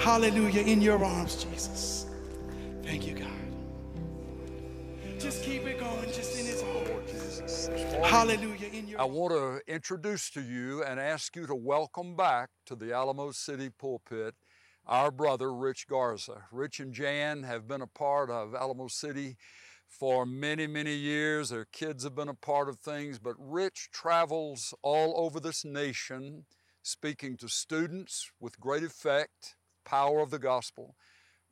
Hallelujah. In your arms, Jesus. Thank you, God. Just keep it going, just in his arms. Hallelujah. In your I want to introduce to you and ask you to welcome back to the Alamo City pulpit our brother Rich Garza. Rich and Jan have been a part of Alamo City for many, many years. Their kids have been a part of things, but Rich travels all over this nation speaking to students with great effect, power of the gospel,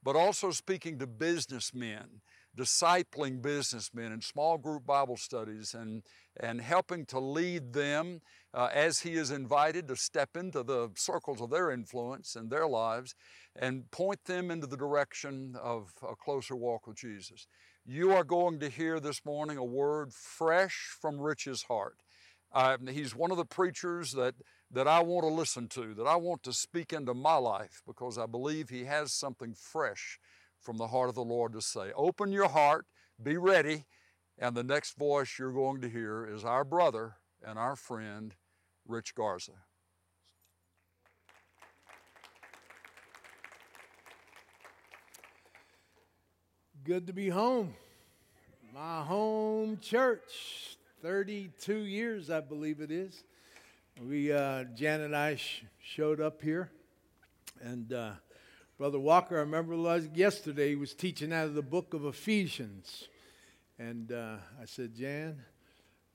but also speaking to businessmen, discipling businessmen in small group Bible studies and, and helping to lead them uh, as he is invited to step into the circles of their influence and their lives and point them into the direction of a closer walk with Jesus. You are going to hear this morning a word fresh from Rich's heart. Uh, he's one of the preachers that, that I want to listen to, that I want to speak into my life because I believe he has something fresh from the heart of the Lord to say. Open your heart, be ready, and the next voice you're going to hear is our brother and our friend, Rich Garza. Good to be home. My home church. 32 years, I believe it is. We, uh, Jan and I sh- showed up here. And uh, Brother Walker, I remember yesterday, he was teaching out of the book of Ephesians. And uh, I said, Jan,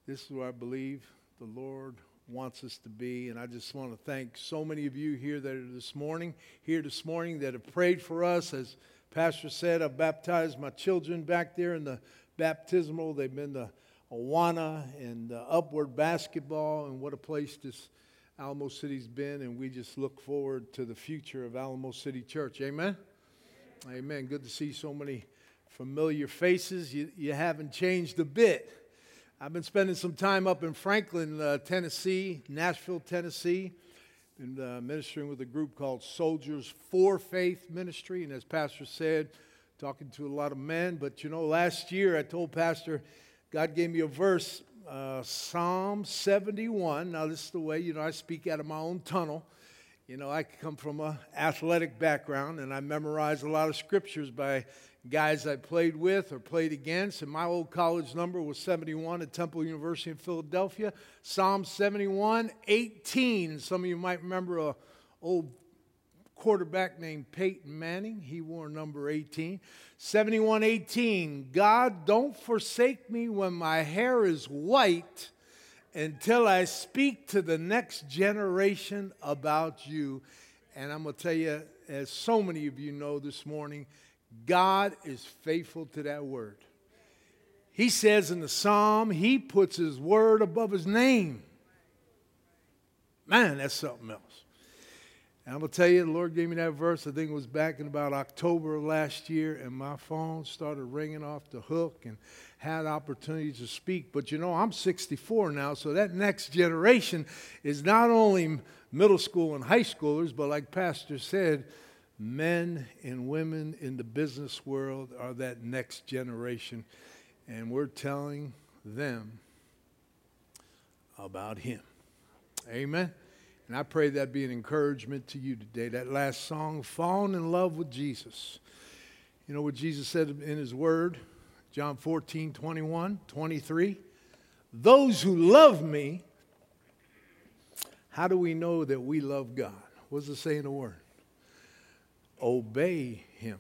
this is where I believe the Lord wants us to be. And I just want to thank so many of you here that are this morning, here this morning that have prayed for us. As Pastor said, I baptized my children back there in the baptismal. They've been to Awana and uh, Upward Basketball, and what a place this Alamo City's been. And we just look forward to the future of Alamo City Church. Amen? Amen. Amen. Good to see so many familiar faces. You, you haven't changed a bit. I've been spending some time up in Franklin, uh, Tennessee, Nashville, Tennessee, and uh, ministering with a group called Soldiers for Faith Ministry. And as Pastor said, talking to a lot of men. But you know, last year I told Pastor, God gave me a verse, uh, Psalm 71. Now, this is the way, you know, I speak out of my own tunnel. You know, I come from an athletic background and I memorize a lot of scriptures by guys I played with or played against. And my old college number was 71 at Temple University in Philadelphia. Psalm 71, 18. Some of you might remember a old quarterback named Peyton Manning. He wore number 18. 7118. God, don't forsake me when my hair is white until I speak to the next generation about you. And I'm going to tell you, as so many of you know this morning, God is faithful to that word. He says in the psalm, He puts His word above His name. Man, that's something else. And I'm going to tell you, the Lord gave me that verse, I think it was back in about October of last year, and my phone started ringing off the hook and had opportunities to speak. But you know, I'm 64 now, so that next generation is not only middle school and high schoolers, but like Pastor said, men and women in the business world are that next generation. And we're telling them about Him. Amen. And I pray that be an encouragement to you today. That last song, Falling in Love with Jesus. You know what Jesus said in his word? John 14, 21, 23. Those who love me, how do we know that we love God? What's it say in the word? Obey him.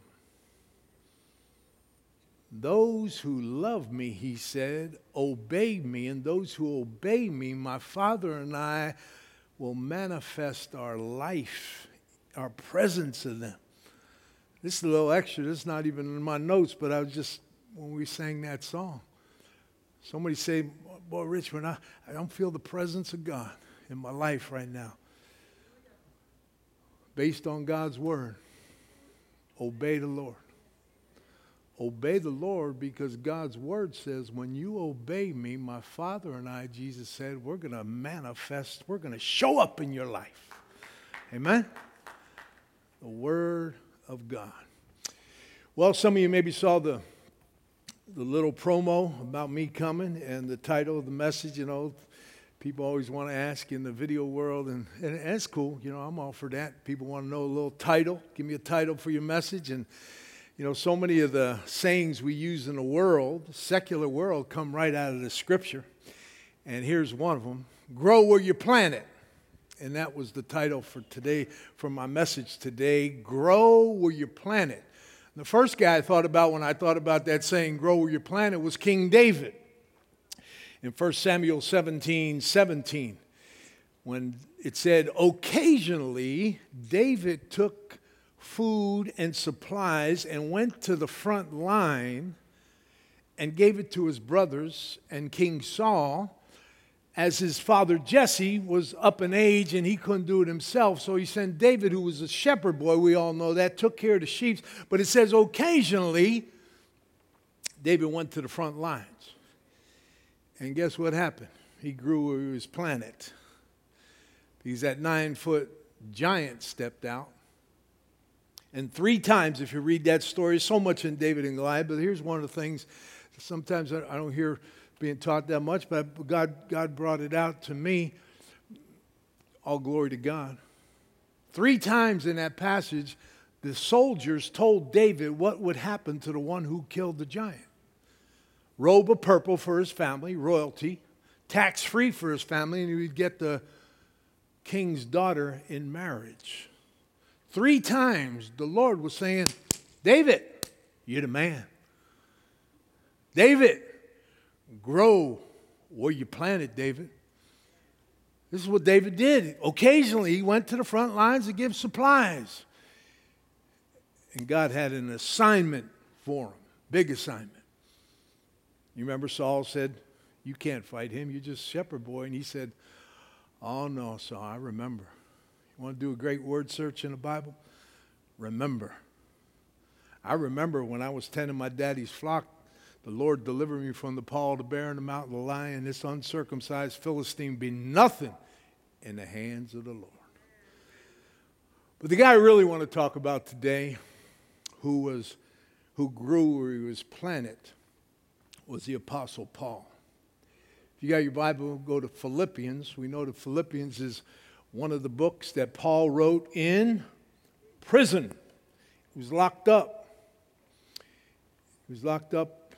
Those who love me, he said, obey me. And those who obey me, my Father and I will manifest our life, our presence in them. This is a little extra. This is not even in my notes, but I was just, when we sang that song, somebody say, Boy, Richmond, I, I don't feel the presence of God in my life right now. Based on God's word, obey the Lord. Obey the Lord because God's word says, when you obey me, my Father and I, Jesus said, we're going to manifest, we're going to show up in your life. Amen? The word of God. Well, some of you maybe saw the, the little promo about me coming and the title of the message, you know, People always want to ask in the video world, and, and that's cool. You know, I'm all for that. People want to know a little title. Give me a title for your message. And, you know, so many of the sayings we use in the world, secular world, come right out of the scripture. And here's one of them Grow where you plant it. And that was the title for today, for my message today Grow where you plant it. The first guy I thought about when I thought about that saying, grow where you plant it, was King David in 1 Samuel 17 17, when it said, occasionally David took food and supplies and went to the front line and gave it to his brothers and King Saul as his father Jesse was up in age and he couldn't do it himself. So he sent David, who was a shepherd boy, we all know that, took care of the sheep. But it says occasionally David went to the front lines. And guess what happened? He grew where he was planted. Because that nine foot giant stepped out. And three times, if you read that story, so much in David and Goliath, but here's one of the things sometimes I don't hear being taught that much, but God, God brought it out to me. All glory to God. Three times in that passage, the soldiers told David what would happen to the one who killed the giant robe of purple for his family, royalty, tax free for his family, and he would get the king's daughter in marriage. Three times the Lord was saying, David, you're the man. David, grow where you planted, David. This is what David did. Occasionally, he went to the front lines to give supplies. And God had an assignment for him, big assignment. You remember Saul said, You can't fight him, you're just shepherd boy. And he said, Oh, no, Saul, I remember. You want to do a great word search in the Bible? Remember. I remember when I was tending my daddy's flock, the Lord delivered me from the paw of the bear and the mouth of the lion. This uncircumcised Philistine be nothing in the hands of the Lord. But the guy I really want to talk about today, who was who grew where he was planted, was the Apostle Paul. If you got your Bible, go to Philippians. We know that Philippians is one of the books that Paul wrote in prison. He was locked up. He was locked up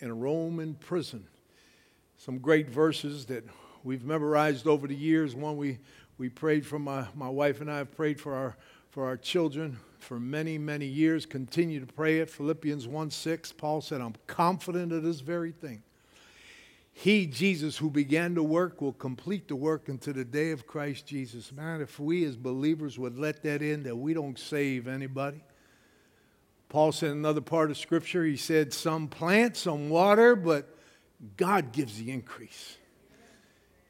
in a Roman prison. Some great verses that we've memorized over the years. One we, we prayed for, my, my wife and I have prayed for our, for our children for many, many years. Continue to pray it. Philippians 1 6, Paul said, I'm confident of this very thing. He, Jesus, who began to work, will complete the work until the day of Christ Jesus. Man, if we as believers would let that in, that we don't save anybody. Paul said another part of Scripture, he said, Some plant, some water, but God gives the increase.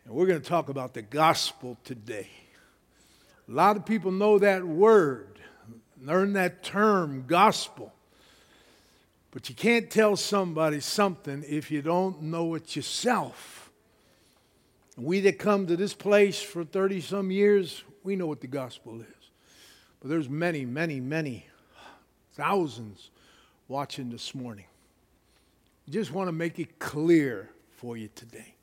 And we're going to talk about the gospel today. A lot of people know that word, learn that term, gospel. But you can't tell somebody something if you don't know it yourself. We that come to this place for 30 some years, we know what the gospel is. But there's many, many, many, thousands watching this morning. I just want to make it clear for you today.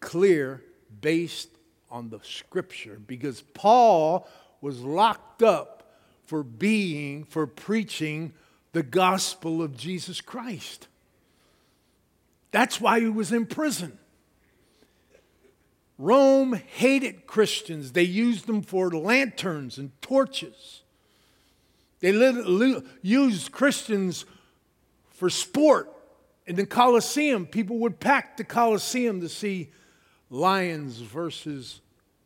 Clear based on the scripture because Paul was locked up for being, for preaching the gospel of Jesus Christ. That's why he was in prison. Rome hated Christians. They used them for lanterns and torches. They used Christians for sport. In the Colosseum, people would pack the Colosseum to see lions versus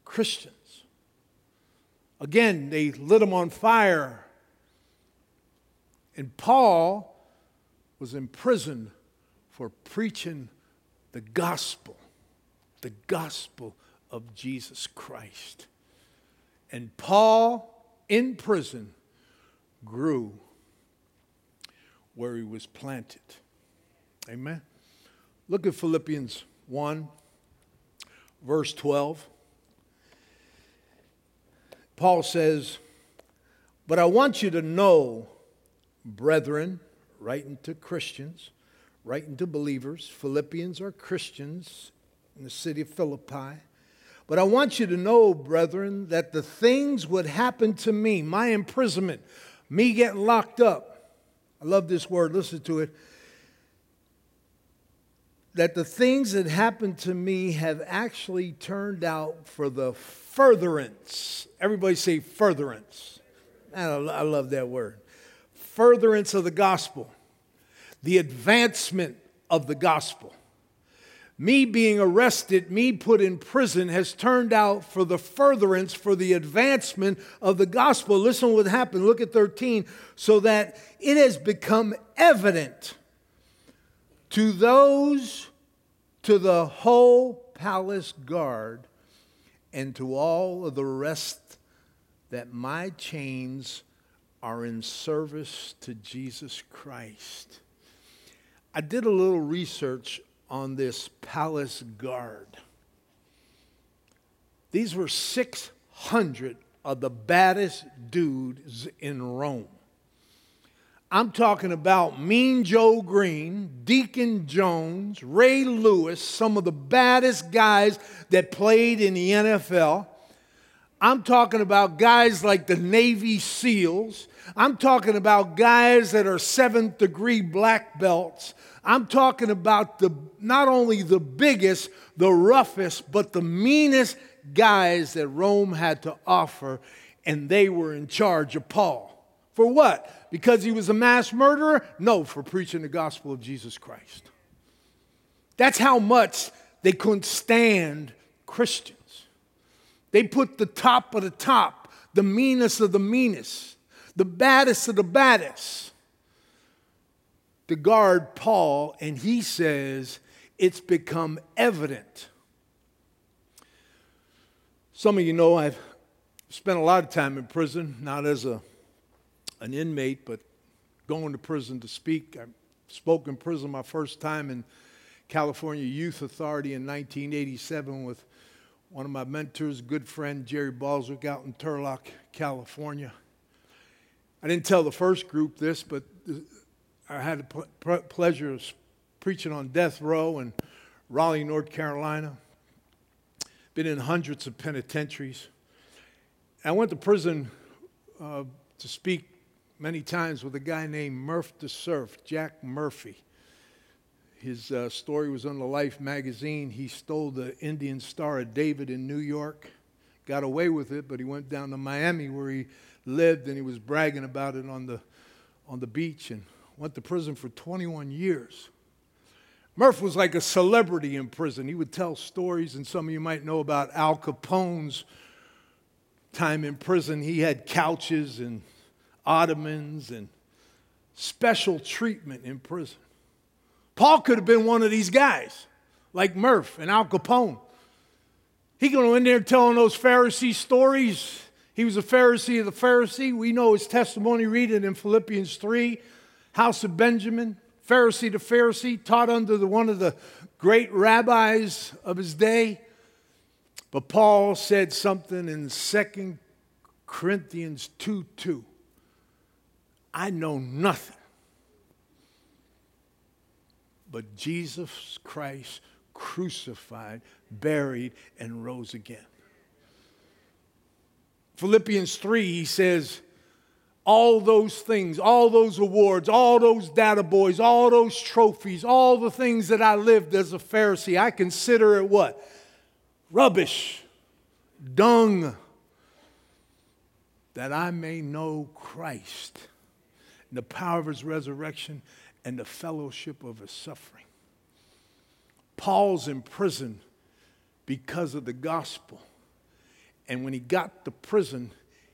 Christians. Again, they lit them on fire and Paul was in prison for preaching the gospel, the gospel of Jesus Christ. And Paul, in prison, grew where he was planted. Amen. Look at Philippians 1, verse 12. Paul says, But I want you to know brethren, writing to Christians, writing to believers. Philippians are Christians in the city of Philippi. But I want you to know, brethren, that the things would happen to me, my imprisonment, me getting locked up. I love this word, listen to it. That the things that happened to me have actually turned out for the furtherance. Everybody say furtherance. I love that word. Furtherance of the gospel, the advancement of the gospel me being arrested, me put in prison, has turned out for the furtherance, for the advancement of the gospel. Listen what happened. Look at 13. So that it has become evident to those, to the whole palace guard, and to all of the rest that my chains are in service to Jesus Christ. I did a little research on this palace guard. These were 600 of the baddest dudes in Rome. I'm talking about Mean Joe Greene, Deacon Jones, Ray Lewis, some of the baddest guys that played in the NFL. I'm talking about guys like the Navy SEALs. I'm talking about guys that are seventh degree black belts. I'm talking about the not only the biggest, the roughest, but the meanest guys that Rome had to offer, and they were in charge of Paul. For what? Because he was a mass murderer? No, for preaching the gospel of Jesus Christ. That's how much they couldn't stand Christians. They put the top of the top, the meanest of the meanest, the baddest of the baddest to guard Paul, and he says it's become evident. Some of you know I've spent a lot of time in prison, not as a, an inmate, but going to prison to speak. I spoke in prison my first time in California Youth Authority in 1987 with one of my mentors, good friend Jerry Balzwick out in Turlock, California. I didn't tell the first group this, but I had the pl- pleasure of preaching on death row in Raleigh, North Carolina. Been in hundreds of penitentiaries. I went to prison uh, to speak many times with a guy named Murph the Surf, Jack Murphy. His uh, story was on the Life magazine. He stole the Indian Star of David in New York, got away with it, but he went down to Miami where he lived and he was bragging about it on the, on the beach. And went to prison for 21 years. Murph was like a celebrity in prison. He would tell stories, and some of you might know about Al Capone's time in prison. He had couches and ottomans and special treatment in prison. Paul could have been one of these guys, like Murph and Al Capone. He could go in there telling those Pharisee stories. He was a Pharisee of the Pharisee. We know his testimony, read it in Philippians 3 house of Benjamin, Pharisee to Pharisee, taught under the, one of the great rabbis of his day. But Paul said something in 2 Corinthians 2 2. I know nothing but Jesus Christ crucified, buried, and rose again. Philippians 3, he says, all those things, all those awards, all those data boys, all those trophies, all the things that I lived as a Pharisee, I consider it what? Rubbish, dung, that I may know Christ and the power of his resurrection and the fellowship of his suffering. Paul's in prison because of the gospel. And when he got to prison,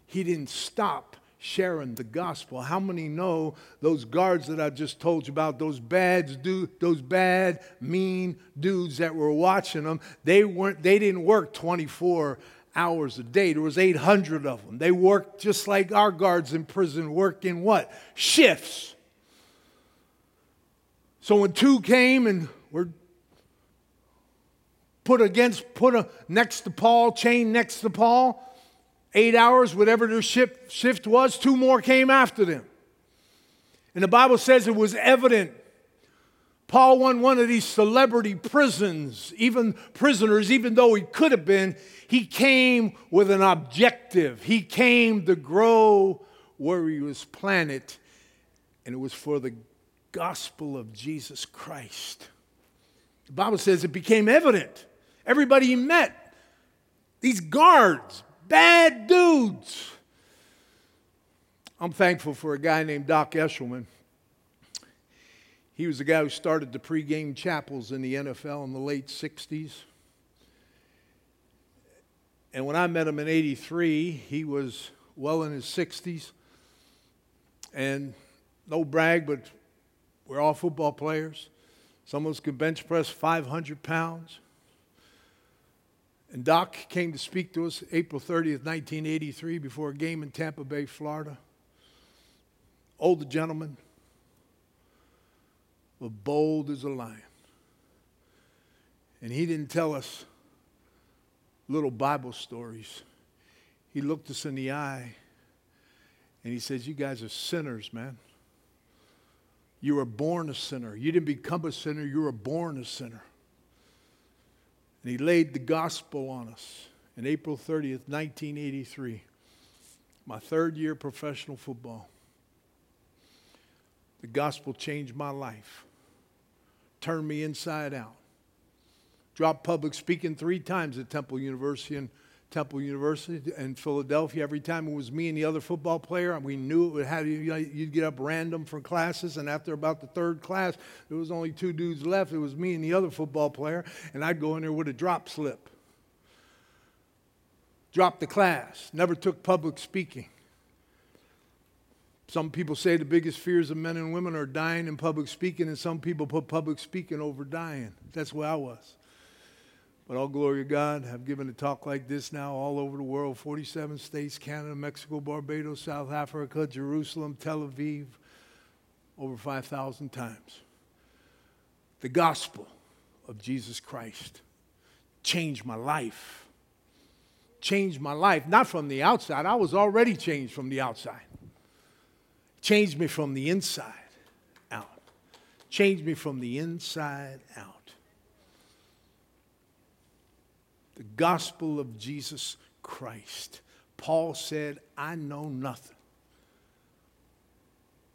he didn't stop sharing the gospel. How many know those guards that I just told you about, those bad, those bad, mean dudes that were watching them? They weren't. They didn't work 24 hours a day. There was 800 of them. They worked just like our guards in prison work in what shifts. So when two came and were put against, put a, next to Paul, chained next to Paul eight hours, whatever their shift, shift was, two more came after them. And the Bible says it was evident. Paul won one of these celebrity prisons, even prisoners, even though he could have been, he came with an objective. He came to grow where he was planted, and it was for the gospel of Jesus Christ. The Bible says it became evident. Everybody he met, these guards, bad dudes. I'm thankful for a guy named Doc Eshleman. He was the guy who started the pregame chapels in the NFL in the late 60s. And when I met him in 83, he was well in his 60s. And no brag, but we're all football players. Some of us can bench press 500 pounds. And Doc came to speak to us April 30th, 1983, before a game in Tampa Bay, Florida. Older gentleman, but bold as a lion. And he didn't tell us little Bible stories. He looked us in the eye and he says, You guys are sinners, man. You were born a sinner. You didn't become a sinner, you were born a sinner. And he laid the gospel on us in April 30th, 1983, my third year professional football. The gospel changed my life, turned me inside out dropped public speaking three times at Temple University and Temple University in Philadelphia. Every time it was me and the other football player, and we knew it would have you. You'd get up random for classes, and after about the third class, there was only two dudes left. It was me and the other football player, and I'd go in there with a drop slip. Dropped the class. Never took public speaking. Some people say the biggest fears of men and women are dying and public speaking, and some people put public speaking over dying. That's where I was. But all glory to God, I've given a talk like this now all over the world 47 states, Canada, Mexico, Barbados, South Africa, Jerusalem, Tel Aviv, over 5,000 times. The gospel of Jesus Christ changed my life. Changed my life, not from the outside. I was already changed from the outside. Changed me from the inside out. Changed me from the inside out. The gospel of Jesus Christ. Paul said, I know nothing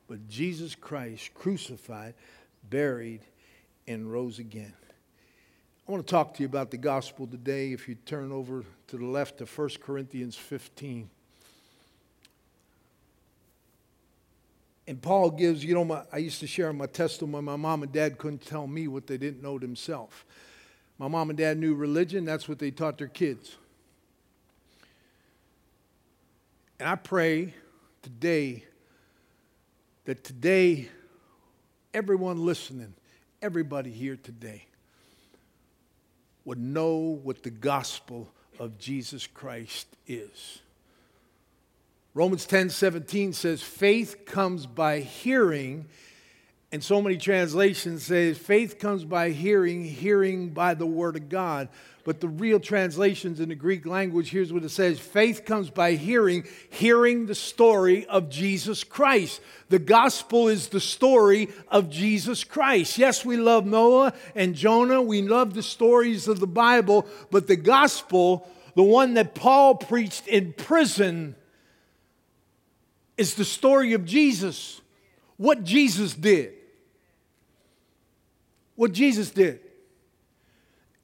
but Jesus Christ crucified, buried, and rose again. I want to talk to you about the gospel today. If you turn over to the left to 1 Corinthians 15. And Paul gives, you know, my, I used to share my testimony. My mom and dad couldn't tell me what they didn't know themselves. My mom and dad knew religion, that's what they taught their kids. And I pray today that today, everyone listening, everybody here today, would know what the gospel of Jesus Christ is. Romans 10 17 says, faith comes by hearing and so many translations say faith comes by hearing, hearing by the word of God. But the real translations in the Greek language, here's what it says faith comes by hearing, hearing the story of Jesus Christ. The gospel is the story of Jesus Christ. Yes, we love Noah and Jonah, we love the stories of the Bible, but the gospel, the one that Paul preached in prison, is the story of Jesus, what Jesus did what Jesus did.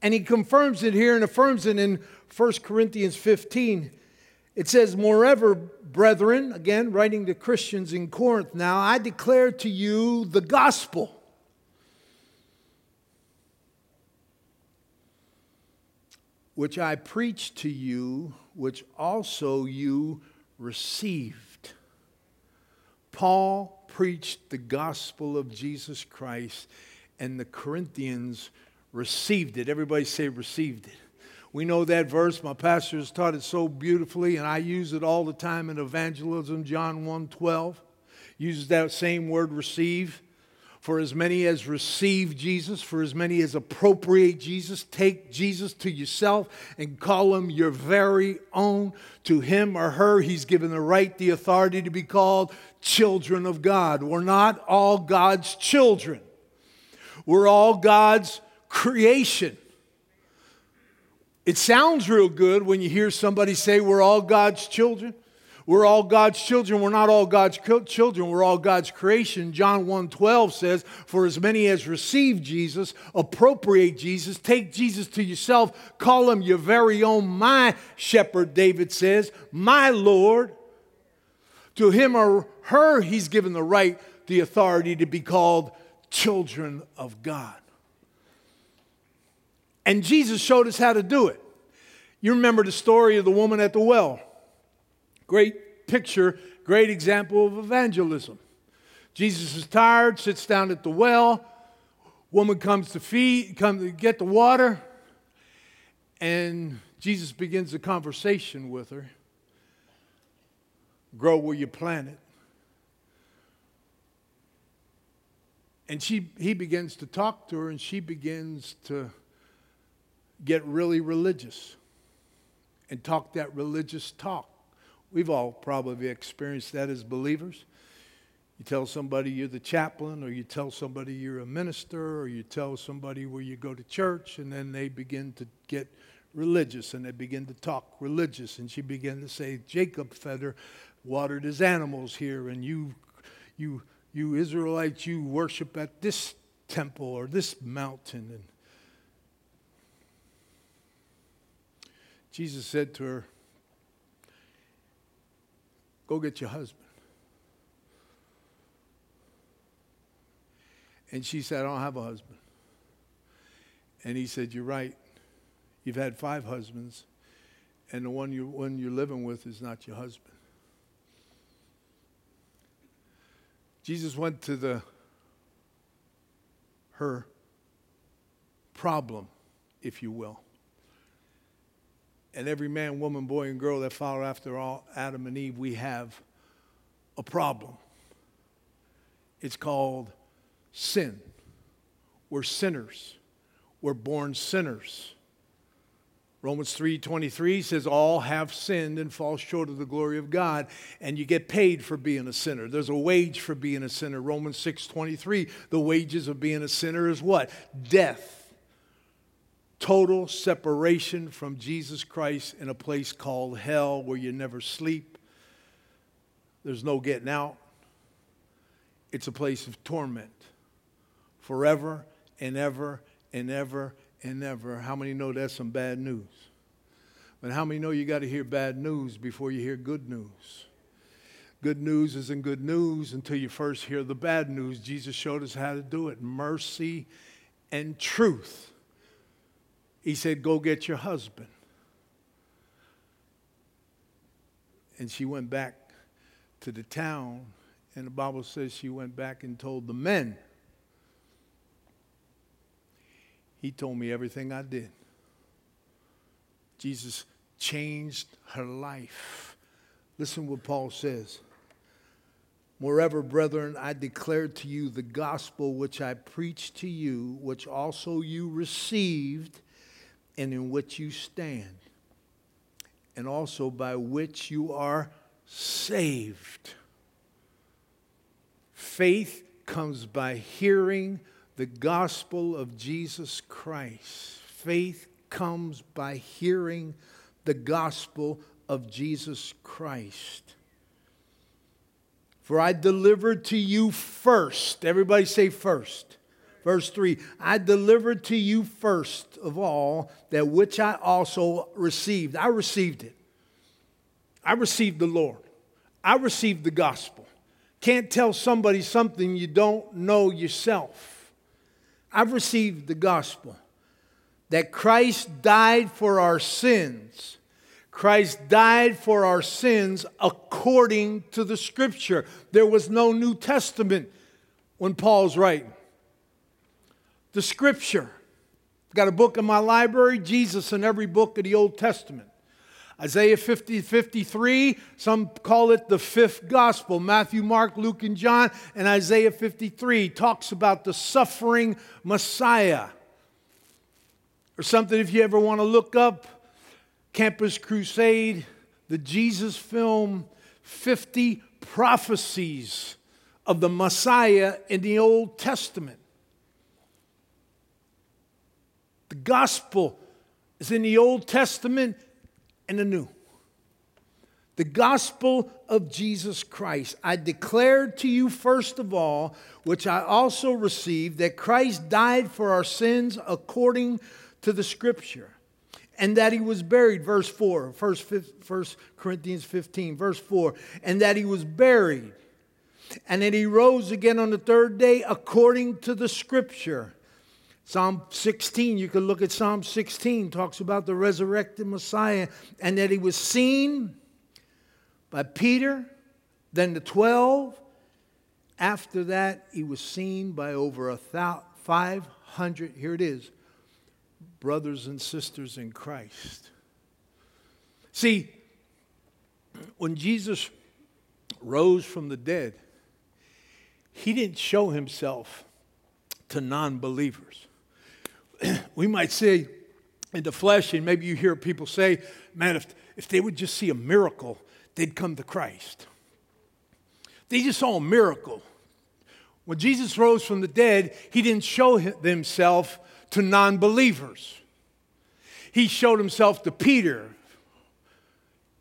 And he confirms it here and affirms it in 1 Corinthians 15. It says, Moreover, brethren, again, writing to Christians in Corinth now, I declare to you the gospel. Which I preached to you, which also you received. Paul preached the gospel of Jesus Christ and the Corinthians received it. Everybody say, received it. We know that verse. My pastor has taught it so beautifully, and I use it all the time in evangelism. John 1 12 uses that same word, receive. For as many as receive Jesus, for as many as appropriate Jesus, take Jesus to yourself and call him your very own. To him or her, he's given the right, the authority to be called children of God. We're not all God's children. We're all God's creation. It sounds real good when you hear somebody say we're all God's children. We're all God's children. We're not all God's children. We're all God's creation. John 1:12 says, "For as many as receive Jesus, appropriate Jesus, take Jesus to yourself, call him your very own my shepherd," David says, "My Lord." To him or her he's given the right, the authority to be called children of God. And Jesus showed us how to do it. You remember the story of the woman at the well. Great picture, great example of evangelism. Jesus is tired, sits down at the well. Woman comes to feed, come to get the water, and Jesus begins a conversation with her. Grow where you plant it. And she, he begins to talk to her, and she begins to get really religious and talk that religious talk. We've all probably experienced that as believers. You tell somebody you're the chaplain, or you tell somebody you're a minister, or you tell somebody where you go to church, and then they begin to get religious and they begin to talk religious. And she began to say, Jacob Feather watered his animals here, and you, you, you Israelites, you worship at this temple or this mountain. And Jesus said to her, Go get your husband. And she said, I don't have a husband. And he said, You're right. You've had five husbands, and the one, you, one you're living with is not your husband. Jesus went to the her problem, if you will. And every man, woman, boy, and girl that follow after all Adam and Eve, we have a problem. It's called sin. We're sinners. We're born sinners. Romans 3:23 says all have sinned and fall short of the glory of God and you get paid for being a sinner. There's a wage for being a sinner. Romans 6:23 the wages of being a sinner is what? Death total separation from Jesus Christ in a place called hell where you never sleep. There's no getting out. It's a place of torment forever and ever and ever and ever. How many know that's some bad news? But how many know you got to hear bad news before you hear good news? Good news isn't good news until you first hear the bad news. Jesus showed us how to do it mercy and truth he said, Go get your husband. And she went back to the town, and the Bible says she went back and told the men. He told me everything I did. Jesus changed her life. Listen what Paul says. Moreover, brethren, I declare to you the gospel which I preached to you, which also you received and in which you stand, and also by which you are saved. Faith comes by hearing the gospel of Jesus Christ. Faith comes by hearing the gospel of Jesus Christ. For I delivered to you first. Everybody say first. Verse 3 I delivered to you first of all that which I also received. I received it. I received the Lord. I received the gospel. Can't tell somebody something you don't know yourself. I've received the gospel that Christ died for our sins. Christ died for our sins according to the scripture. There was no New Testament when Paul's writing the scripture. I've got a book in my library, Jesus in every book of the Old Testament. Isaiah 50, 53, some call it the fifth gospel. Matthew, Mark, Luke, and John, and Isaiah 53 talks about the suffering Messiah. Or something if you ever want to look up Campus Crusade, the Jesus film, 50 prophecies of the Messiah in the Old Testament. The gospel is in the Old Testament and the New. The gospel of Jesus Christ. I declare to you, first of all, which I also received, that Christ died for our sins according to the scripture, and that he was buried, verse 4, 1 Corinthians 15, verse 4, and that he was buried, and that he rose again on the third day according to the scripture. Psalm 16, you can look at Psalm 16, talks about the resurrected Messiah, and that he was seen by Peter, then the 12. After that, he was seen by over a 500, here it is, brothers and sisters in Christ. See, when Jesus rose from the dead, he didn't show himself to non believers. We might say in the flesh, and maybe you hear people say, man, if, if they would just see a miracle, they'd come to Christ. They just saw a miracle. When Jesus rose from the dead, he didn't show himself to non believers, he showed himself to Peter.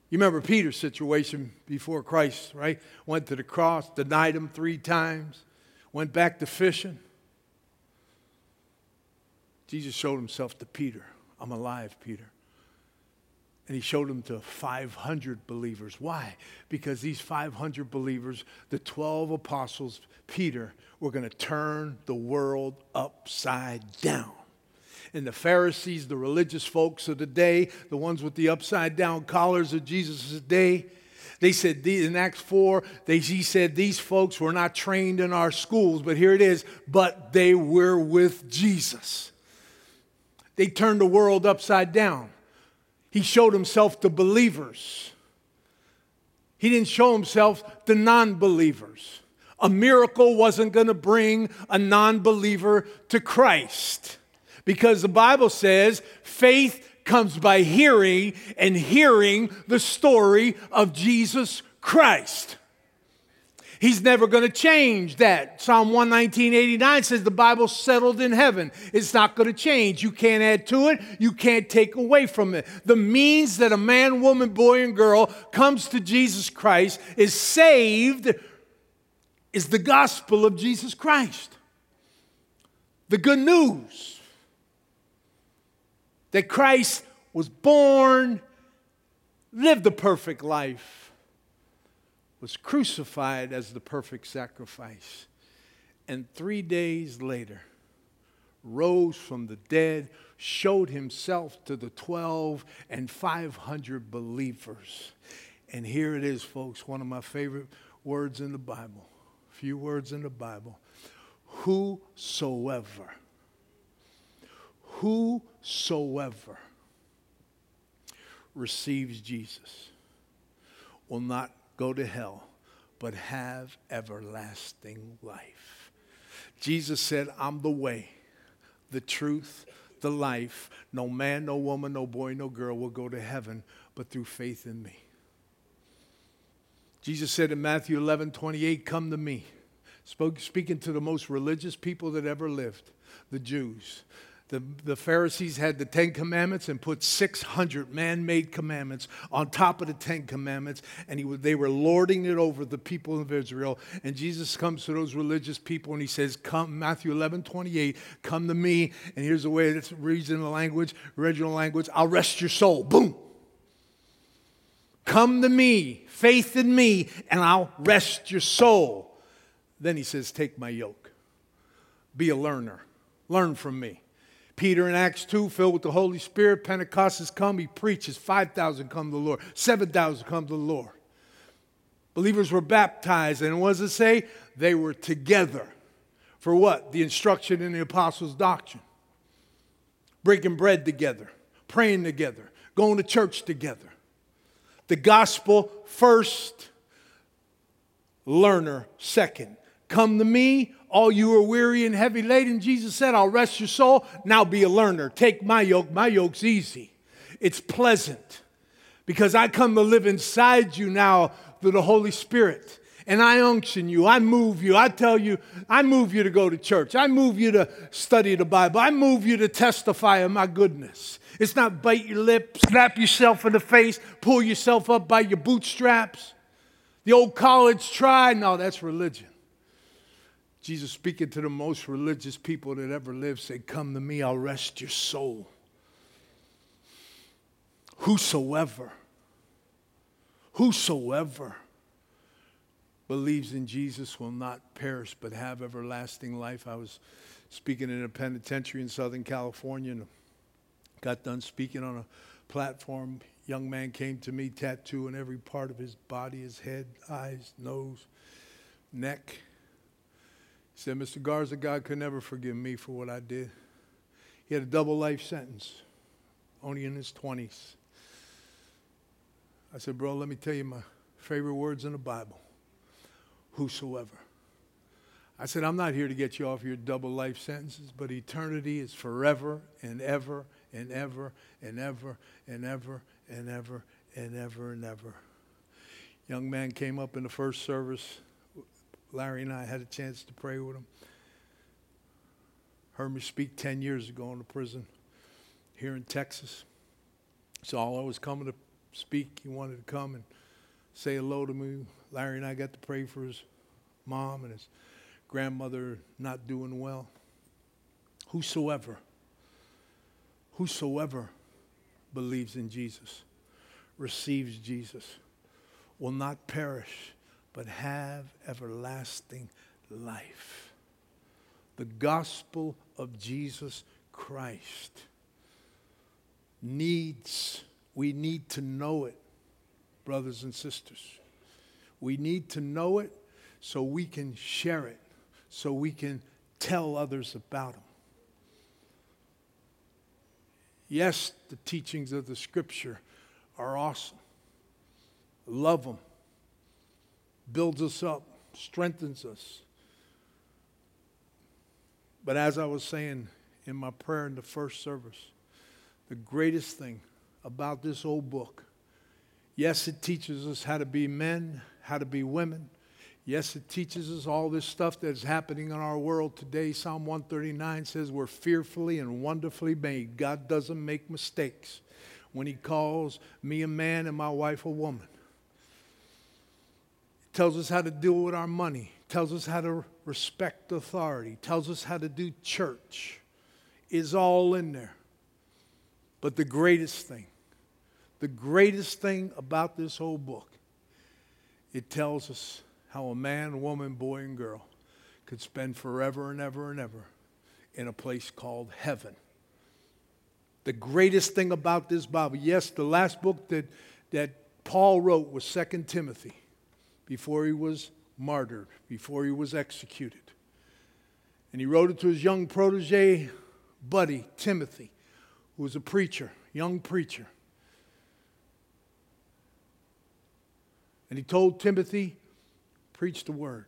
You remember Peter's situation before Christ, right? Went to the cross, denied him three times, went back to fishing. Jesus showed himself to Peter. I'm alive, Peter. And he showed him to 500 believers. Why? Because these 500 believers, the 12 apostles, Peter, were going to turn the world upside down. And the Pharisees, the religious folks of the day, the ones with the upside down collars of Jesus' day, they said in Acts 4, they, he said, These folks were not trained in our schools, but here it is, but they were with Jesus. They turned the world upside down. He showed himself to believers. He didn't show himself to non believers. A miracle wasn't going to bring a non believer to Christ because the Bible says faith comes by hearing and hearing the story of Jesus Christ. He's never going to change that. Psalm 119, 89 says the Bible's settled in heaven. It's not going to change. You can't add to it, you can't take away from it. The means that a man, woman, boy, and girl comes to Jesus Christ is saved is the gospel of Jesus Christ. The good news that Christ was born, lived the perfect life was crucified as the perfect sacrifice, and three days later rose from the dead, showed himself to the 12 and 500 believers. And here it is, folks, one of my favorite words in the Bible, few words in the Bible. Whosoever, whosoever receives Jesus will not go to hell, but have everlasting life. Jesus said, I'm the way, the truth, the life. No man, no woman, no boy, no girl will go to heaven but through faith in me. Jesus said in Matthew 11 28, Come to me. Spoke, speaking to the most religious people that ever lived, the Jews. The, the Pharisees had the Ten Commandments and put 600 man made commandments on top of the Ten Commandments, and he, they were lording it over the people of Israel. And Jesus comes to those religious people and he says, Come, Matthew 11 28, come to me. And here's the way in the language, original language I'll rest your soul. Boom. Come to me, faith in me, and I'll rest your soul. Then he says, Take my yoke, be a learner, learn from me. Peter in Acts 2, filled with the Holy Spirit, Pentecost has come, he preaches, 5,000 come to the Lord, 7,000 come to the Lord. Believers were baptized, and what does it say? They were together. For what? The instruction in the apostles' doctrine. Breaking bread together, praying together, going to church together. The gospel first, learner second. Come to me, all you are weary and heavy laden. Jesus said, I'll rest your soul. Now be a learner. Take my yoke. My yoke's easy, it's pleasant because I come to live inside you now through the Holy Spirit. and I unction you. I move you. I tell you, I move you to go to church. I move you to study the Bible. I move you to testify of my goodness. It's not bite your lip, slap yourself in the face, pull yourself up by your bootstraps. The old college try. No, that's religion. Jesus speaking to the most religious people that ever lived said, Come to me, I'll rest your soul. Whosoever, whosoever believes in Jesus will not perish but have everlasting life. I was speaking in a penitentiary in Southern California and got done speaking on a platform. Young man came to me, tattooing every part of his body, his head, eyes, nose, neck. Said, Mr. Garza, God could never forgive me for what I did. He had a double life sentence, only in his 20s. I said, Bro, let me tell you my favorite words in the Bible whosoever. I said, I'm not here to get you off your double life sentences, but eternity is forever and ever and ever and ever and ever and ever and ever and ever. Young man came up in the first service. Larry and I had a chance to pray with him. Heard me speak 10 years ago in the prison here in Texas. So all I was coming to speak. He wanted to come and say hello to me. Larry and I got to pray for his mom and his grandmother not doing well. Whosoever, whosoever believes in Jesus, receives Jesus, will not perish, but have everlasting life. The gospel of Jesus Christ needs, we need to know it, brothers and sisters. We need to know it so we can share it, so we can tell others about Him. Yes, the teachings of the Scripture are awesome. Love them, builds us up, strengthens us. But as I was saying in my prayer in the first service, the greatest thing about this old book, yes, it teaches us how to be men, how to be women, Yes, it teaches us all this stuff that's happening in our world today. Psalm 139 says we're fearfully and wonderfully made. God doesn't make mistakes when He calls me a man and my wife a woman. Tells us how to deal with our money, tells us how to respect authority, tells us how to do church. Is all in there. But the greatest thing, the greatest thing about this whole book, it tells us how a man, woman, boy, and girl could spend forever and ever and ever in a place called heaven. The greatest thing about this Bible, yes, the last book that, that Paul wrote was Second Timothy before he was martyred, before he was executed. And he wrote it to his young protege buddy, Timothy, who was a preacher, young preacher. And he told Timothy, Preach the word.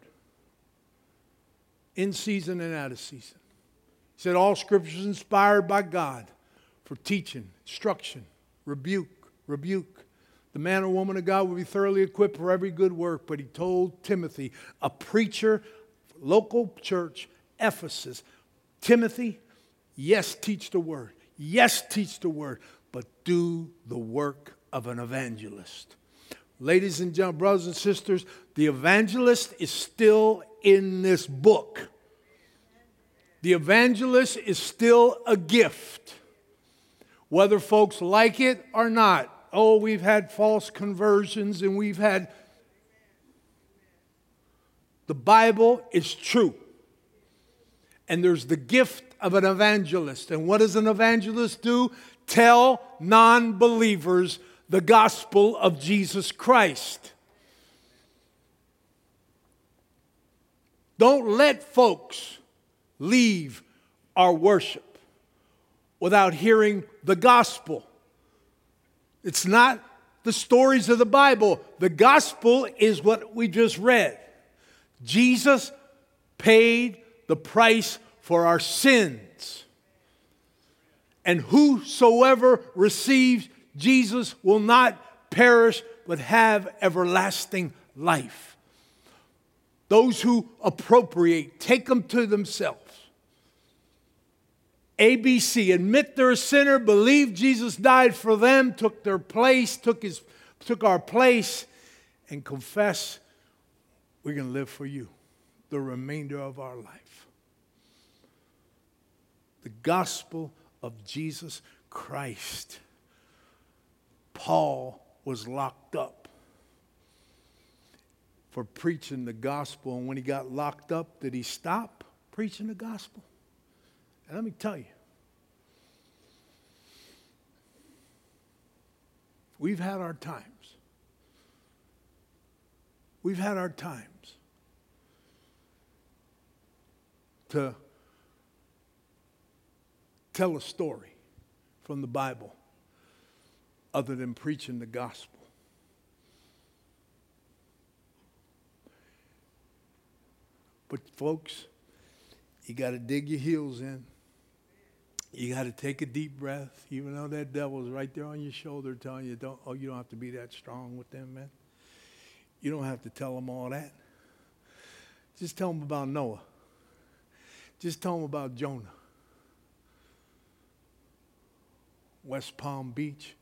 In season and out of season. He said, All scripture is inspired by God for teaching, instruction, rebuke, rebuke. The man or woman of God will be thoroughly equipped for every good work. But he told Timothy, a preacher, local church, Ephesus, Timothy, yes, teach the word. Yes, teach the word, but do the work of an evangelist. Ladies and gentlemen, brothers and sisters, the evangelist is still in this book. The evangelist is still a gift, whether folks like it or not. Oh, we've had false conversions and we've had. The Bible is true. And there's the gift of an evangelist. And what does an evangelist do? Tell non believers the gospel of Jesus Christ. Don't let folks leave our worship without hearing the gospel. It's not the stories of the Bible. The gospel is what we just read. Jesus paid the price for our sins. And whosoever receives Jesus will not perish but have everlasting life. those who appropriate, take them to themselves. ABC, admit they're a sinner, believe Jesus died for them, took their place, took, his, took our place, and confess we're going to live for you the remainder of our life. The gospel of Jesus Christ. Paul was locked up for preaching the gospel. And when he got locked up, did he stop preaching the gospel? And let me tell you, we've had our times. We've had our times to tell a story from the Bible other than preaching the gospel. But, folks, you got to dig your heels in. You got to take a deep breath, even though that devil's right there on your shoulder telling you, don't, oh, you don't have to be that strong with them, man. You don't have to tell them all that. Just tell them about Noah. Just tell them about Jonah. West Palm Beach.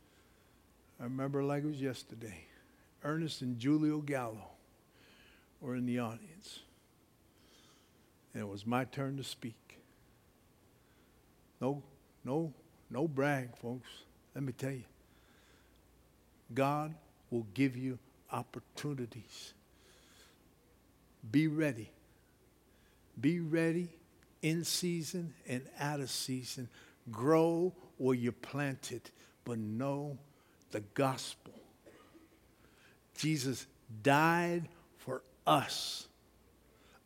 I remember like it was yesterday. Ernest and Julio Gallo were in the audience. And it was my turn to speak. No, no, no brag, folks. Let me tell you. God will give you opportunities. Be ready. Be ready in season and out of season. Grow where you planted, but know the gospel. Jesus died for us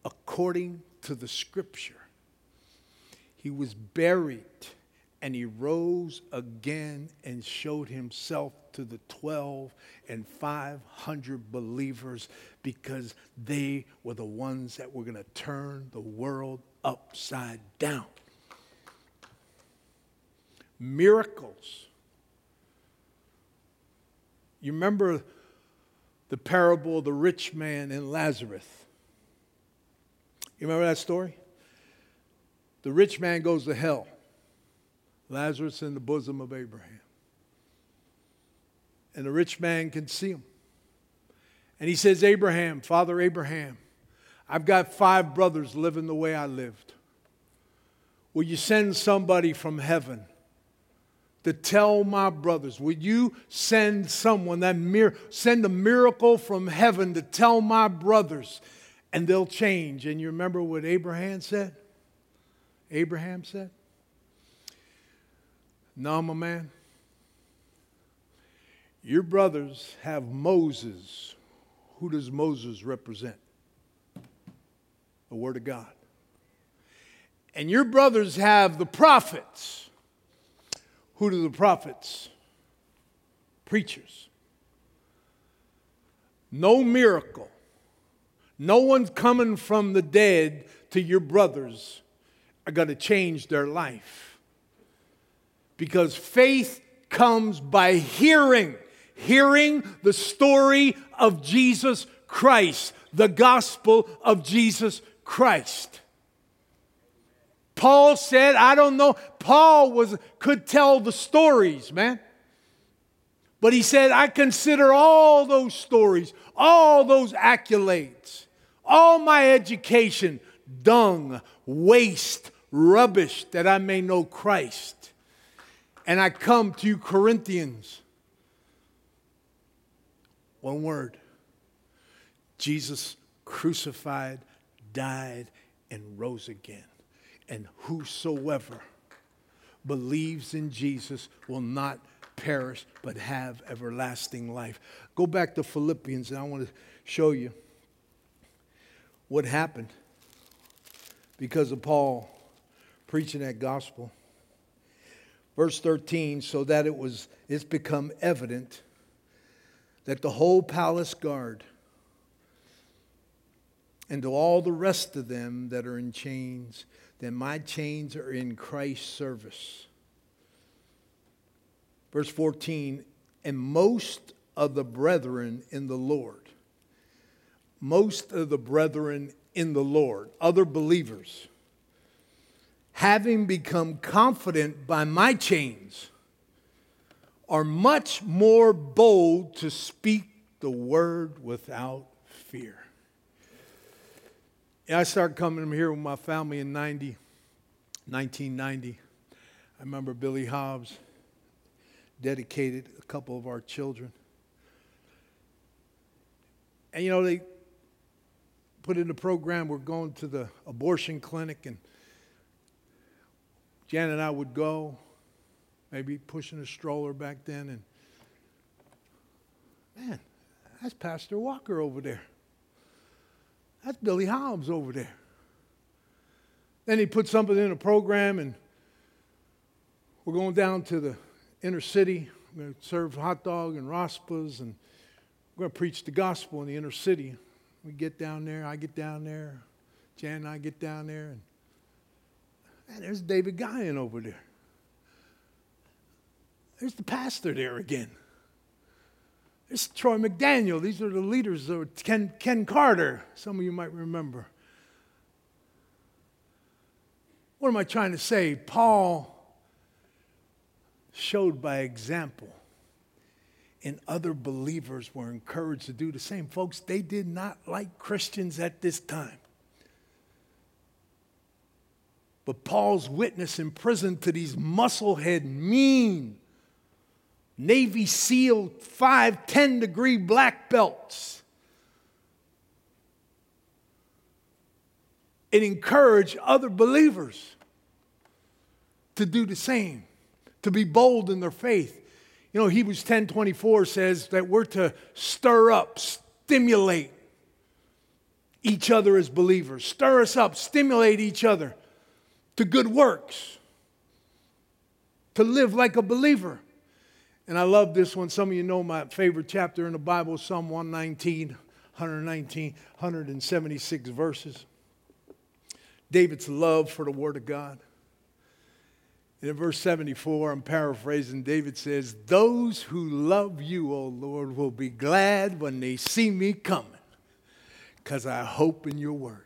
according to the scripture. He was buried and he rose again and showed himself to the 12 and 500 believers because they were the ones that were going to turn the world upside down. Miracles. You remember the parable of the rich man and Lazarus? You remember that story? The rich man goes to hell, Lazarus in the bosom of Abraham. And the rich man can see him. And he says, Abraham, Father Abraham, I've got five brothers living the way I lived. Will you send somebody from heaven to tell my brothers? Will you send someone that mir- send a miracle from heaven to tell my brothers and they'll change? And you remember what Abraham said? Abraham said, No, my man. Your brothers have Moses. Who does Moses represent? The Word of God. And your brothers have the prophets. Who do the prophets? Preachers. No miracle. No one's coming from the dead to your brothers are going to change their life. Because faith comes by hearing, hearing the story of Jesus Christ, the gospel of Jesus Christ. Paul said, I don't know. Paul was could tell the stories, man. But he said, I consider all those stories, all those accolades, all my education dung, waste, rubbish, that I may know Christ. And I come to you, Corinthians. One word Jesus crucified, died, and rose again and whosoever believes in Jesus will not perish but have everlasting life. Go back to Philippians and I want to show you what happened because of Paul preaching that gospel. Verse 13, so that it was it's become evident that the whole palace guard and to all the rest of them that are in chains that my chains are in Christ's service. Verse 14, and most of the brethren in the Lord, most of the brethren in the Lord, other believers, having become confident by my chains, are much more bold to speak the word without fear. I started coming here with my family in 90, 1990. I remember Billy Hobbs dedicated a couple of our children. And you know, they put in the program, we're going to the abortion clinic, and Jan and I would go, maybe pushing a stroller back then, and man, that's Pastor Walker over there. That's Billy Hobbs over there. Then he put something in a program, and we're going down to the inner city. We're going to serve hot dog and raspas, and we're going to preach the gospel in the inner city. We get down there, I get down there, Jan and I get down there, and man, there's David Guyan over there. There's the pastor there again. There's Troy McDaniel. These are the leaders. Of Ken, Ken Carter, some of you might remember. What am I trying to say? Paul showed by example and other believers were encouraged to do the same. Folks, they did not like Christians at this time. But Paul's witness in prison to these musclehead, mean, Navy SEAL 5, 10 degree black belts. It encouraged other believers to do the same, to be bold in their faith. You know, Hebrews 10 24 says that we're to stir up, stimulate each other as believers. Stir us up, stimulate each other to good works, to live like a believer. And I love this one. Some of you know my favorite chapter in the Bible, Psalm 119, 119, 176 verses. David's love for the Word of God. And in verse 74, I'm paraphrasing, David says, Those who love you, O Lord, will be glad when they see me coming, because I hope in your word.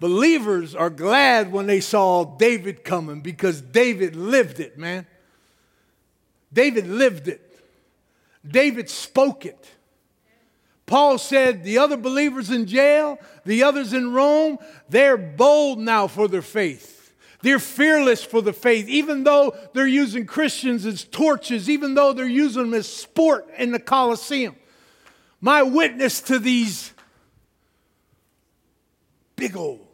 Believers are glad when they saw David coming because David lived it, man. David lived it. David spoke it. Paul said the other believers in jail, the others in Rome, they're bold now for their faith. They're fearless for the faith, even though they're using Christians as torches, even though they're using them as sport in the Colosseum. My witness to these big old,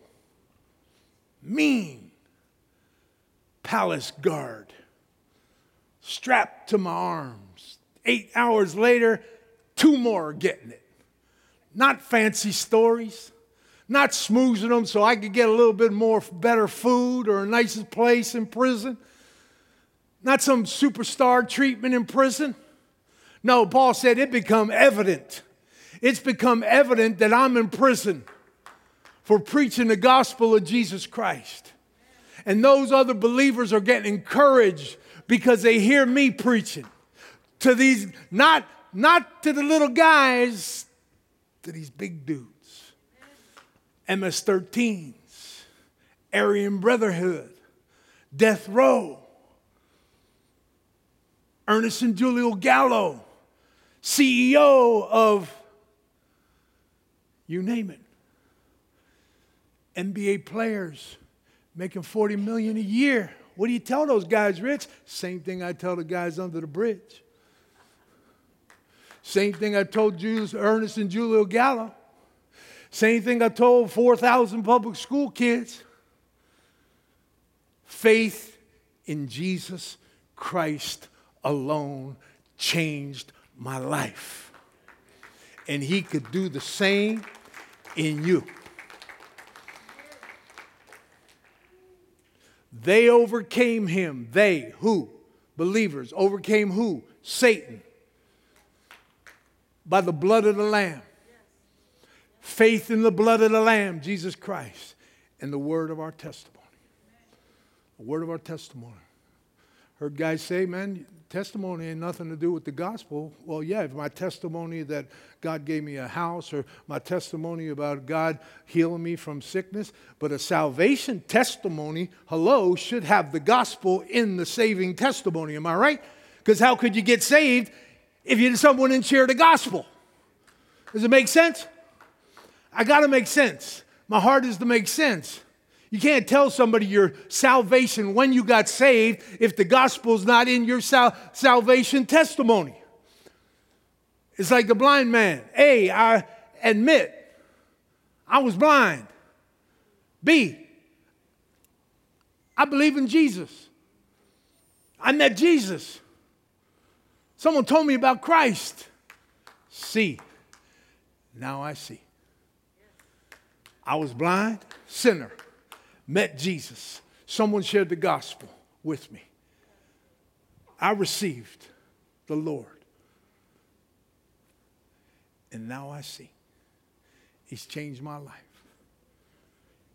mean palace guard strapped to my arms. Eight hours later, two more are getting it. Not fancy stories not smoozing them so I could get a little bit more better food or a nicer place in prison. Not some superstar treatment in prison. No, Paul said it become evident. It's become evident that I'm in prison for preaching the gospel of Jesus Christ. And those other believers are getting encouraged because they hear me preaching to these not not to the little guys, to these big dudes. MS 13s, Aryan Brotherhood, Death Row, Ernest and Julio Gallo, CEO of you name it. NBA players making 40 million a year. What do you tell those guys, Rich? Same thing I tell the guys under the bridge. Same thing I told Julius, Ernest and Julio Gallo. Same thing I told 4,000 public school kids. Faith in Jesus Christ alone changed my life. And He could do the same in you. They overcame him. They, who? Believers, overcame who? Satan. By the blood of the Lamb faith in the blood of the Lamb, Jesus Christ, and the word of our testimony. The word of our testimony. Heard guys say, man, testimony ain't nothing to do with the gospel. Well, yeah, if my testimony that God gave me a house or my testimony about God healing me from sickness, but a salvation testimony, hello, should have the gospel in the saving testimony. Am I right? Because how could you get saved if you someone didn't share the gospel? Does it make sense? I got to make sense. My heart is to make sense. You can't tell somebody your salvation when you got saved if the gospel's not in your sal- salvation testimony. It's like the blind man. A, I admit I was blind. B, I believe in Jesus. I met Jesus. Someone told me about Christ. C, now I see. I was blind, sinner met Jesus. Someone shared the gospel with me. I received the Lord. And now I see. He's changed my life.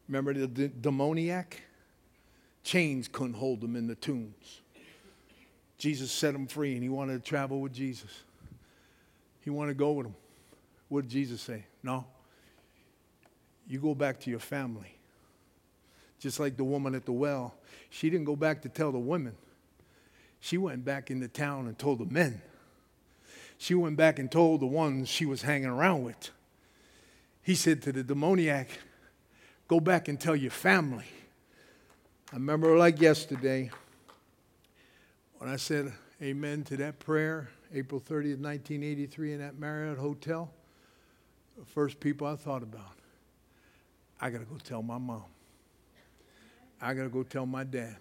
Remember the d- demoniac? Chains couldn't hold him in the tombs. Jesus set him free and he wanted to travel with Jesus. He wanted to go with him. What did Jesus say? No. You go back to your family just like the woman at the well. She didn't go back to tell the women. She went back into town and told the men. She went back and told the ones she was hanging around with. He said to the demoniac, Go back and tell your family. I remember like yesterday when I said amen to that prayer, April 30th, 1983, in that Marriott Hotel. The first people I thought about, I got to go tell my mom. I got to go tell my dad.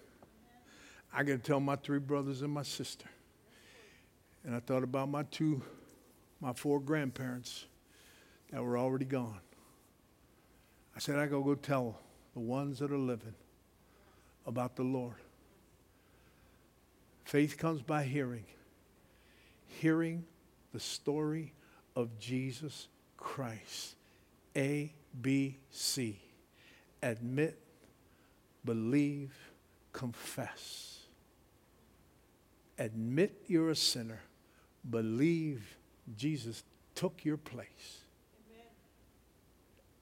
I got to tell my three brothers and my sister. And I thought about my two, my four grandparents that were already gone. I said, I got to go tell the ones that are living about the Lord. Faith comes by hearing, hearing the story of Jesus Christ. A, B, C. Admit believe, confess. Admit you're a sinner. Believe Jesus took your place. Amen.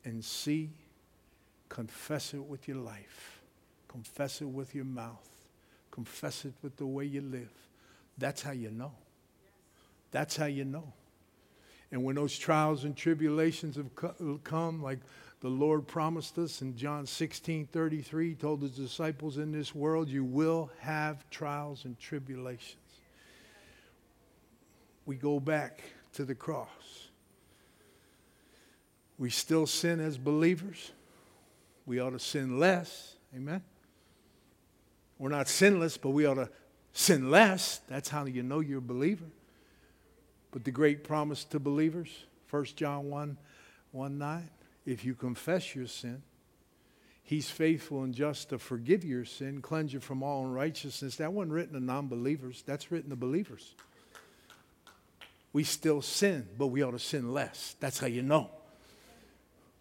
And see, confess it with your life. Confess it with your mouth. Confess it with the way you live. That's how you know. That's how you know. And when those trials and tribulations have come, like the Lord promised us in John 16 33, told his disciples, In this world you will have trials and tribulations. We go back to the cross. We still sin as believers. We ought to sin less. Amen. We're not sinless, but we ought to sin less. That's how you know you're a believer. But the great promise to believers, 1 John 1 1 9, if you confess your sin, He's faithful and just to forgive your sin, cleanse you from all unrighteousness. That wasn't written to non believers, that's written to believers. We still sin, but we ought to sin less. That's how you know.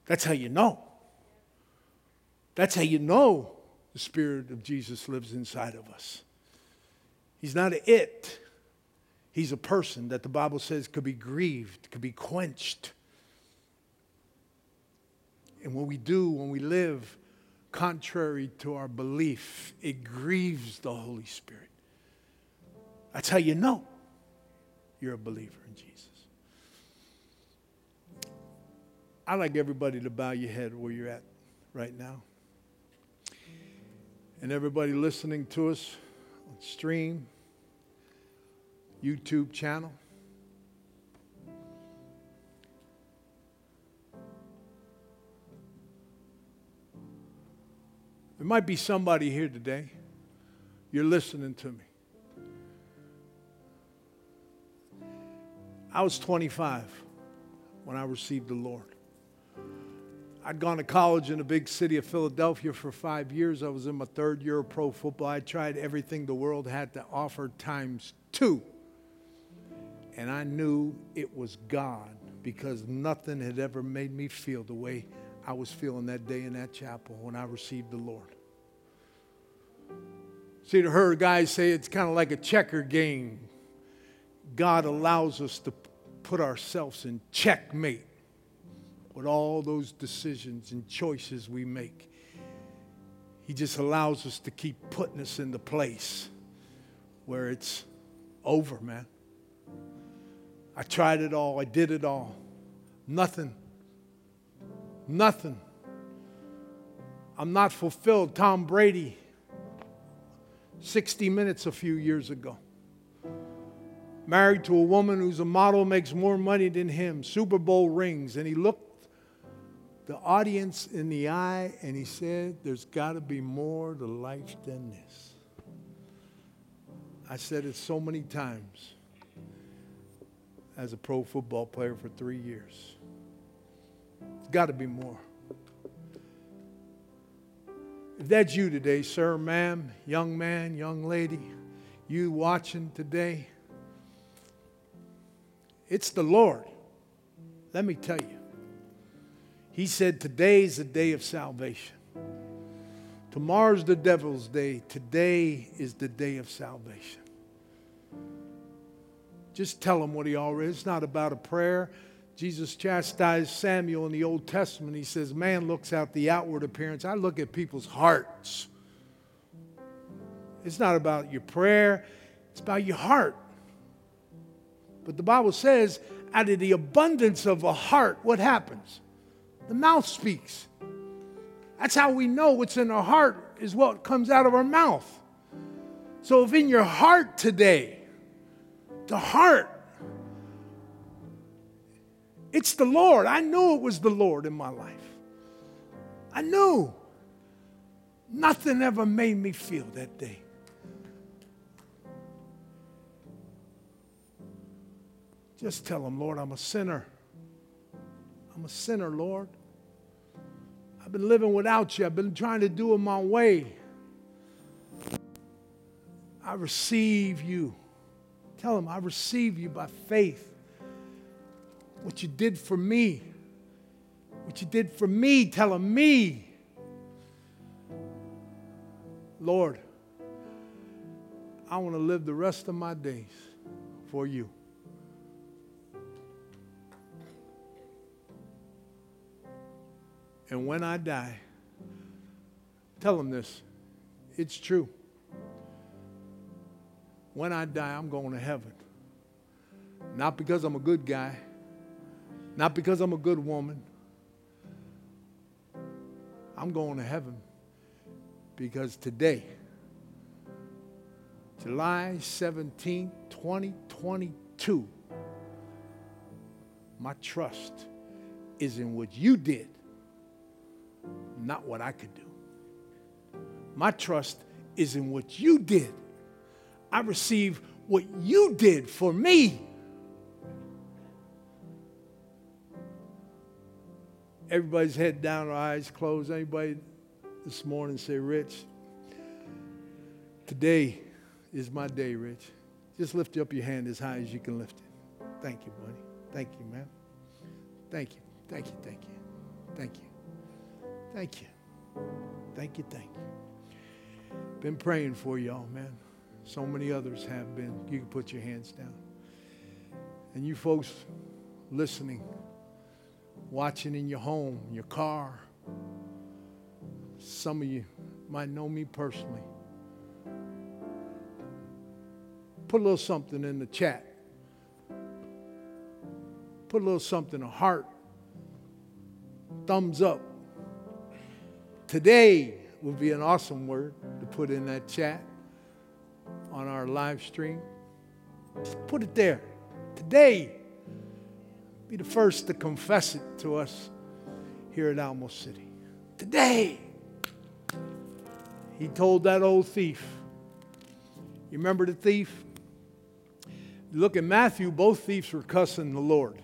That's how you know. That's how you know the Spirit of Jesus lives inside of us. He's not an it, He's a person that the Bible says could be grieved, could be quenched. And when we do, when we live contrary to our belief, it grieves the Holy Spirit. That's how you know you're a believer in Jesus. I'd like everybody to bow your head where you're at right now. And everybody listening to us on stream, YouTube channel. There might be somebody here today. You're listening to me. I was 25 when I received the Lord. I'd gone to college in the big city of Philadelphia for five years. I was in my third year of pro football. I tried everything the world had to offer times two. And I knew it was God because nothing had ever made me feel the way I was feeling that day in that chapel when I received the Lord. See, to her, guys say it's kind of like a checker game. God allows us to put ourselves in checkmate with all those decisions and choices we make. He just allows us to keep putting us in the place where it's over, man. I tried it all, I did it all. Nothing. Nothing. I'm not fulfilled. Tom Brady, 60 minutes a few years ago. Married to a woman who's a model, makes more money than him, Super Bowl rings. And he looked the audience in the eye and he said, There's got to be more to life than this. I said it so many times as a pro football player for three years. It's got to be more. If that's you today, sir, ma'am, young man, young lady, you watching today, it's the Lord. Let me tell you. He said, Today's the day of salvation. Tomorrow's the devil's day. Today is the day of salvation. Just tell him what he already. It's not about a prayer. Jesus chastised Samuel in the Old Testament. He says, Man looks out the outward appearance. I look at people's hearts. It's not about your prayer, it's about your heart. But the Bible says, out of the abundance of a heart, what happens? The mouth speaks. That's how we know what's in our heart is what comes out of our mouth. So if in your heart today, the heart it's the Lord. I knew it was the Lord in my life. I knew. Nothing ever made me feel that day. Just tell him, Lord, I'm a sinner. I'm a sinner, Lord. I've been living without you. I've been trying to do it my way. I receive you. Tell him, I receive you by faith what you did for me. What you did for me, telling me, Lord, I want to live the rest of my days for you. And when I die, tell them this. It's true. When I die, I'm going to heaven. Not because I'm a good guy, not because I'm a good woman. I'm going to heaven because today, July 17, 2022, my trust is in what you did, not what I could do. My trust is in what you did. I receive what you did for me. Everybody's head down, eyes closed. Anybody this morning say, Rich, today is my day, Rich. Just lift up your hand as high as you can lift it. Thank you, buddy. Thank you, man. Thank you. Thank you. Thank you. Thank you. Thank you. Thank you. Thank you. Been praying for y'all, man. So many others have been. You can put your hands down. And you folks listening, watching in your home, your car. Some of you might know me personally. Put a little something in the chat. Put a little something, a heart, thumbs up. Today would be an awesome word to put in that chat on our live stream. Just put it there. Today be the first to confess it to us here at Alamo City. Today, he told that old thief. You remember the thief? Look at Matthew, both thieves were cussing the Lord.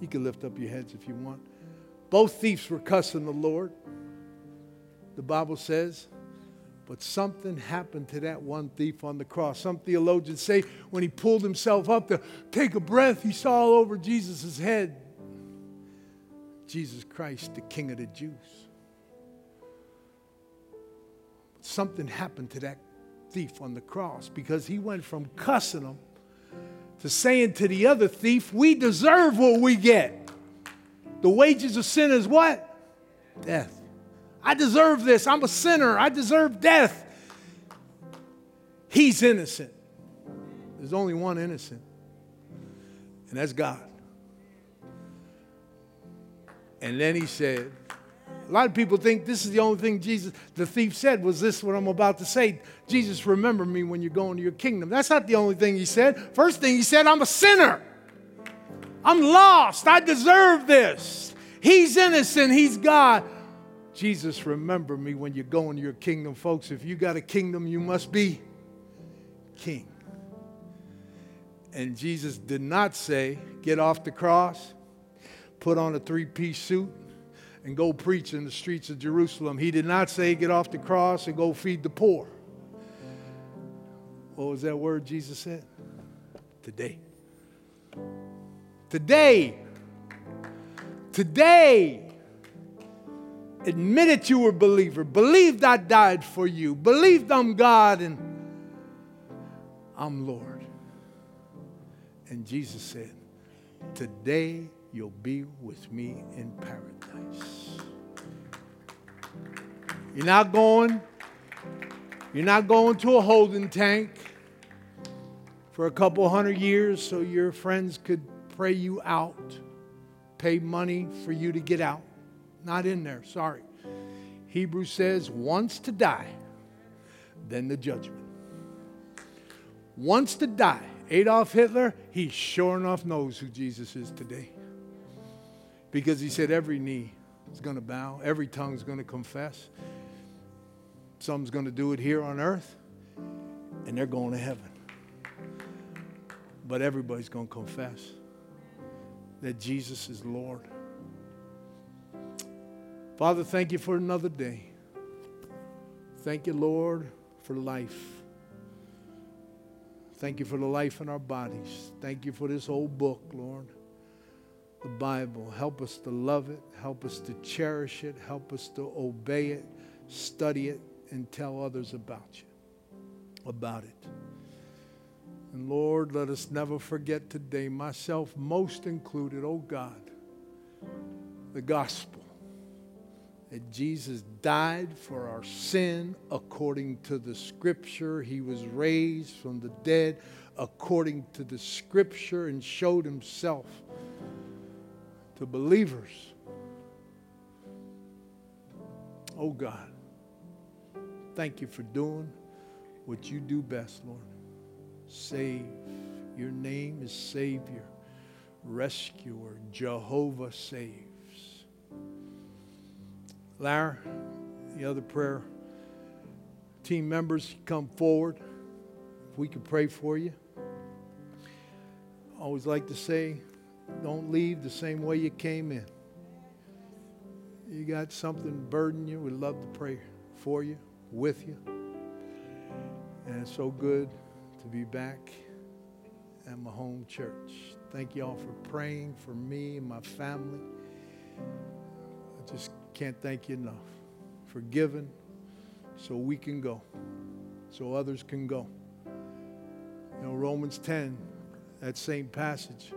You can lift up your heads if you want. Both thieves were cussing the Lord. The Bible says, but something happened to that one thief on the cross. Some theologians say when he pulled himself up to take a breath, he saw all over Jesus' head Jesus Christ, the King of the Jews. something happened to that thief on the cross because he went from cussing him to saying to the other thief, We deserve what we get. The wages of sin is what? Death. I deserve this. I'm a sinner. I deserve death. He's innocent. There's only one innocent, and that's God. And then he said, a lot of people think this is the only thing Jesus, the thief said, was this what I'm about to say? Jesus, remember me when you're going to your kingdom. That's not the only thing he said. First thing he said, I'm a sinner. I'm lost. I deserve this. He's innocent. He's God. Jesus, remember me when you go into your kingdom. Folks, if you got a kingdom, you must be king. And Jesus did not say, get off the cross, put on a three piece suit, and go preach in the streets of Jerusalem. He did not say, get off the cross and go feed the poor. What was that word Jesus said? Today. Today. Today. Admitted you were a believer. Believed I died for you. Believed I'm God and I'm Lord. And Jesus said, Today you'll be with me in paradise. You're not going, you're not going to a holding tank for a couple hundred years so your friends could pray you out, pay money for you to get out. Not in there, sorry. Hebrews says, once to die, then the judgment. Once to die. Adolf Hitler, he sure enough knows who Jesus is today. Because he said every knee is going to bow, every tongue is going to confess. Some's going to do it here on earth, and they're going to heaven. But everybody's going to confess that Jesus is Lord. Father, thank you for another day. Thank you, Lord, for life. Thank you for the life in our bodies. Thank you for this old book, Lord the Bible. Help us to love it. Help us to cherish it. Help us to obey it, study it, and tell others about you, about it. And Lord, let us never forget today, myself most included, oh God, the gospel that Jesus died for our sin according to the scripture. He was raised from the dead according to the scripture and showed himself to believers. Oh God, thank you for doing what you do best, Lord. Save. Your name is Savior, Rescuer, Jehovah saves. Lara, the other prayer team members, come forward. If we could pray for you. Always like to say, don't leave the same way you came in. You got something burden you, we'd love to pray for you, with you. And it's so good to be back at my home church. Thank you all for praying for me and my family. I just can't thank you enough Forgiven so we can go, so others can go. You know, Romans 10, that same passage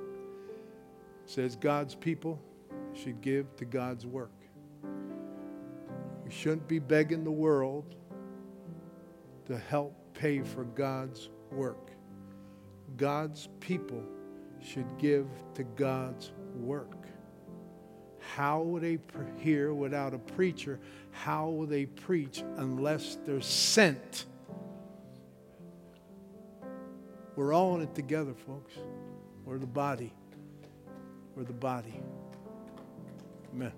says God's people should give to God's work. We shouldn't be begging the world to help pay for God's work. God's people should give to God's work. How will they hear without a preacher? How will they preach unless they're sent? We're all in it together, folks. We're the body. We're the body. Amen.